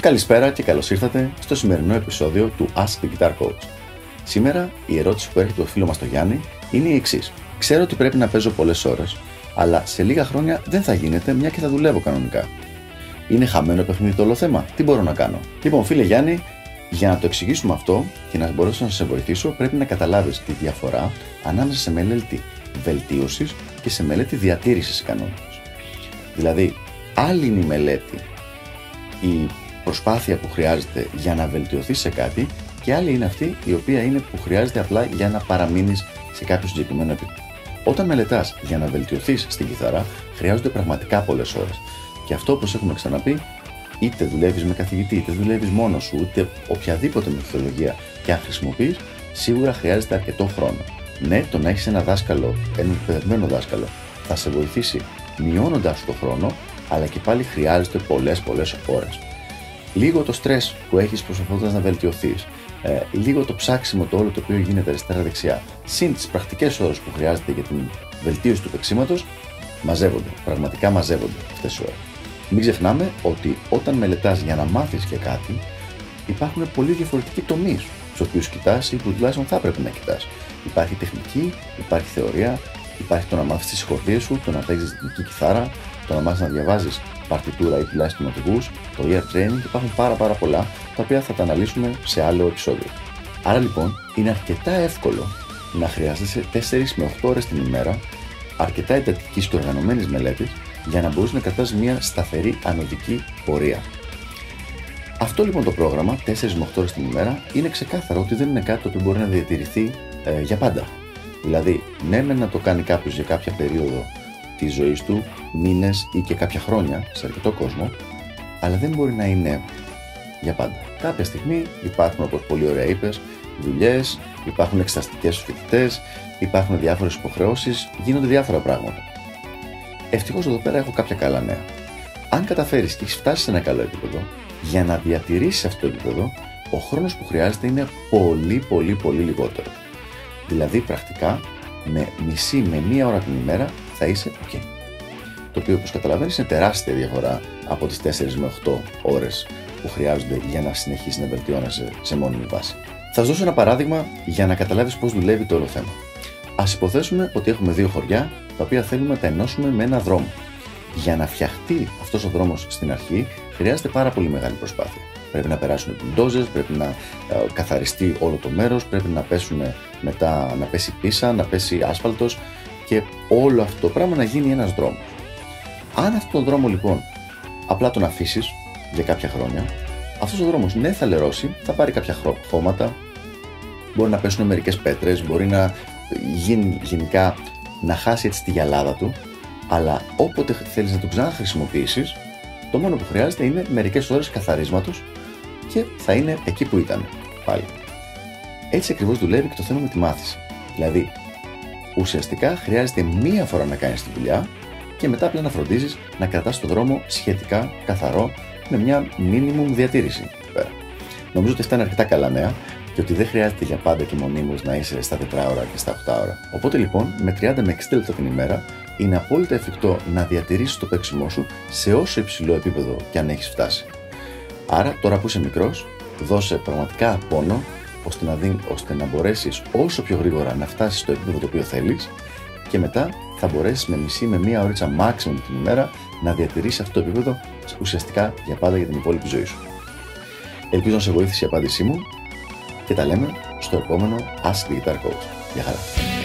Καλησπέρα και καλώς ήρθατε στο σημερινό επεισόδιο του Ask the Guitar Coach. Σήμερα η ερώτηση που έρχεται το φίλο μας το Γιάννη είναι η εξής. Ξέρω ότι πρέπει να παίζω πολλές ώρες, αλλά σε λίγα χρόνια δεν θα γίνεται μια και θα δουλεύω κανονικά. Είναι χαμένο παιχνίδι το όλο θέμα. Τι μπορώ να κάνω; Λοιπόν, φίλε Γιάννη, για να το εξηγήσουμε αυτό και να μπορέσω να σε βοηθήσω, πρέπει να καταλάβεις τη διαφορά ανάμεσα σε μελέτη βελτίωσης και σε μελέτη διατήρησης ικανότητας. Δηλαδή, άλλη είναι η μελέτη, η προσπάθεια που χρειάζεται για να βελτιωθεί σε κάτι και άλλη είναι αυτή η οποία είναι που χρειάζεται απλά για να παραμείνεις σε κάποιο συγκεκριμένο επίπεδο. Όταν μελετάς για να βελτιωθείς στην κιθάρα, χρειάζονται πραγματικά πολλές ώρες. Και αυτό, όπως έχουμε ξαναπεί, είτε δουλεύεις με καθηγητή, είτε δουλεύεις μόνος σου, είτε οποιαδήποτε μεθοδολογία και αν χρησιμοποιείς, σίγουρα χρειάζεται αρκετό χρόνο. Ναι, το να έχεις ένα δάσκαλο, ένα εκπαιδευμένο δάσκαλο, θα σε βοηθήσει μειώνοντας το χρόνο, αλλά και πάλι χρειάζεται πολλές πολλές ώρες. Λίγο το στρες που έχεις προσπαθώντας να βελτιωθείς, ε, λίγο το ψάξιμο το όλο το οποίο γίνεται αριστερά-δεξιά, συν τις πρακτικές ώρες που χρειάζεται για την βελτίωση του παίξήματος, μαζεύονται. Πραγματικά μαζεύονται αυτές οι ώρες. Μην ξεχνάμε ότι όταν μελετάς για να μάθεις και κάτι, υπάρχουν πολύ διαφορετικοί τομείς στους οποίους κοιτάς ή που τουλάχιστον θα έπρεπε να κοιτάς. Υπάρχει τεχνική, υπάρχει θεωρία, υπάρχει το να μάθεις τις χορδίες σου, το να παίζει ρυθμική κιθάρα, το να μάθεις να διαβάζεις παρτιτούρα ή τουλάχιστον οδηγού, το ear training. Υπάρχουν πάρα, πάρα πολλά τα οποία θα τα αναλύσουμε σε άλλο επεισόδιο. Άρα λοιπόν είναι αρκετά εύκολο να χρειάζεσαι 4 με 8 ώρες την ημέρα, αρκετά εντατικής και οργανωμένης μελέτης, για να μπορείς να κρατάς μια σταθερή ανωδική πορεία. Αυτό λοιπόν το πρόγραμμα, 4 με 8 ώρες την ημέρα, είναι ξεκάθαρο ότι δεν είναι κάτι που μπορεί να διατηρηθεί ε, για πάντα. Δηλαδή, ναι, με να το κάνει κάποιος για κάποια περίοδο τη ζωή του, μήνες ή και κάποια χρόνια σε αρκετό κόσμο, αλλά δεν μπορεί να είναι για πάντα. Κάποια στιγμή υπάρχουν, όπως πολύ ωραία είπες, δουλειές, υπάρχουν εξεταστικές στου φοιτητές, υπάρχουν διάφορες υποχρεώσεις, γίνονται διάφορα πράγματα. Ευτυχώς εδώ πέρα έχω κάποια καλά νέα. Αν καταφέρεις και έχεις φτάσει σε ένα καλό επίπεδο, για να διατηρήσεις αυτό το επίπεδο, ο χρόνος που χρειάζεται είναι πολύ πολύ πολύ λιγότερο. Δηλαδή πρακτικά με μισή με μία ώρα την ημέρα θα είσαι ok. Το οποίο όπως καταλαβαίνεις είναι τεράστια διαφορά από τις 4 με 8 ώρες που χρειάζονται για να συνεχίσεις να βελτιώνεσαι σε μόνιμη βάση. Θα σα δώσω ένα παράδειγμα για να καταλάβεις πώς δουλεύει το όλο θέμα. Ας υποθέσουμε ότι έχουμε δύο χωριά τα οποία θέλουμε να τα ενώσουμε με ένα δρόμο. Για να φτιαχτεί αυτός ο δρόμος στην αρχή χρειάζεται πάρα πολύ μεγάλη προσπάθεια. Πρέπει να περάσουν μπουλντόζε, πρέπει να ε, καθαριστεί όλο το μέρος, πρέπει να πέσουν μετά, να πέσει πίσα, να πέσει άσφαλτος και όλο αυτό το πράγμα να γίνει ένας δρόμος. Αν αυτόν τον δρόμο λοιπόν απλά τον αφήσεις για κάποια χρόνια, αυτός ο δρόμος ναι θα λερώσει, θα πάρει κάποια χώματα, μπορεί να πέσουν μερικές πέτρες, μπορεί να γίνει γενικά να χάσει έτσι τη γυαλάδα του, αλλά όποτε θέλεις να το ξαναχρησιμοποιήσεις, το μόνο που χρειάζεται είναι μερικές ώρες καθαρίσματος και θα είναι εκεί που ήταν πάλι. Έτσι ακριβώς δουλεύει και το θέμα με τη μάθηση. Δηλαδή, ουσιαστικά χρειάζεται μία φορά να κάνεις τη δουλειά και μετά απλά να φροντίζεις να κρατάς το δρόμο σχετικά καθαρό με μια minimum διατήρηση. Πέρα. Νομίζω ότι αυτά είναι αρκετά καλά νέα και ότι δεν χρειάζεται για πάντα και μονίμω να είσαι στα 4 ώρα και στα 8 ώρα. Οπότε λοιπόν, με 30 με 60 λεπτά την ημέρα, είναι απόλυτα εφικτό να διατηρήσεις το παίξιμό σου σε όσο υψηλό επίπεδο και αν έχεις φτάσει. Άρα, τώρα που είσαι μικρός, δώσε πραγματικά πόνο ώστε να, δει, ώστε να μπορέσεις όσο πιο γρήγορα να φτάσεις στο επίπεδο το οποίο θέλεις και μετά θα μπορέσεις με μισή με μία ώριτσα maximum την ημέρα να διατηρήσεις αυτό το επίπεδο ουσιαστικά για πάντα για την υπόλοιπη ζωή σου. Ελπίζω να σε βοήθησε η απάντησή μου και τα λέμε στο επόμενο Ask the Guitar Coach. Γεια χαρά!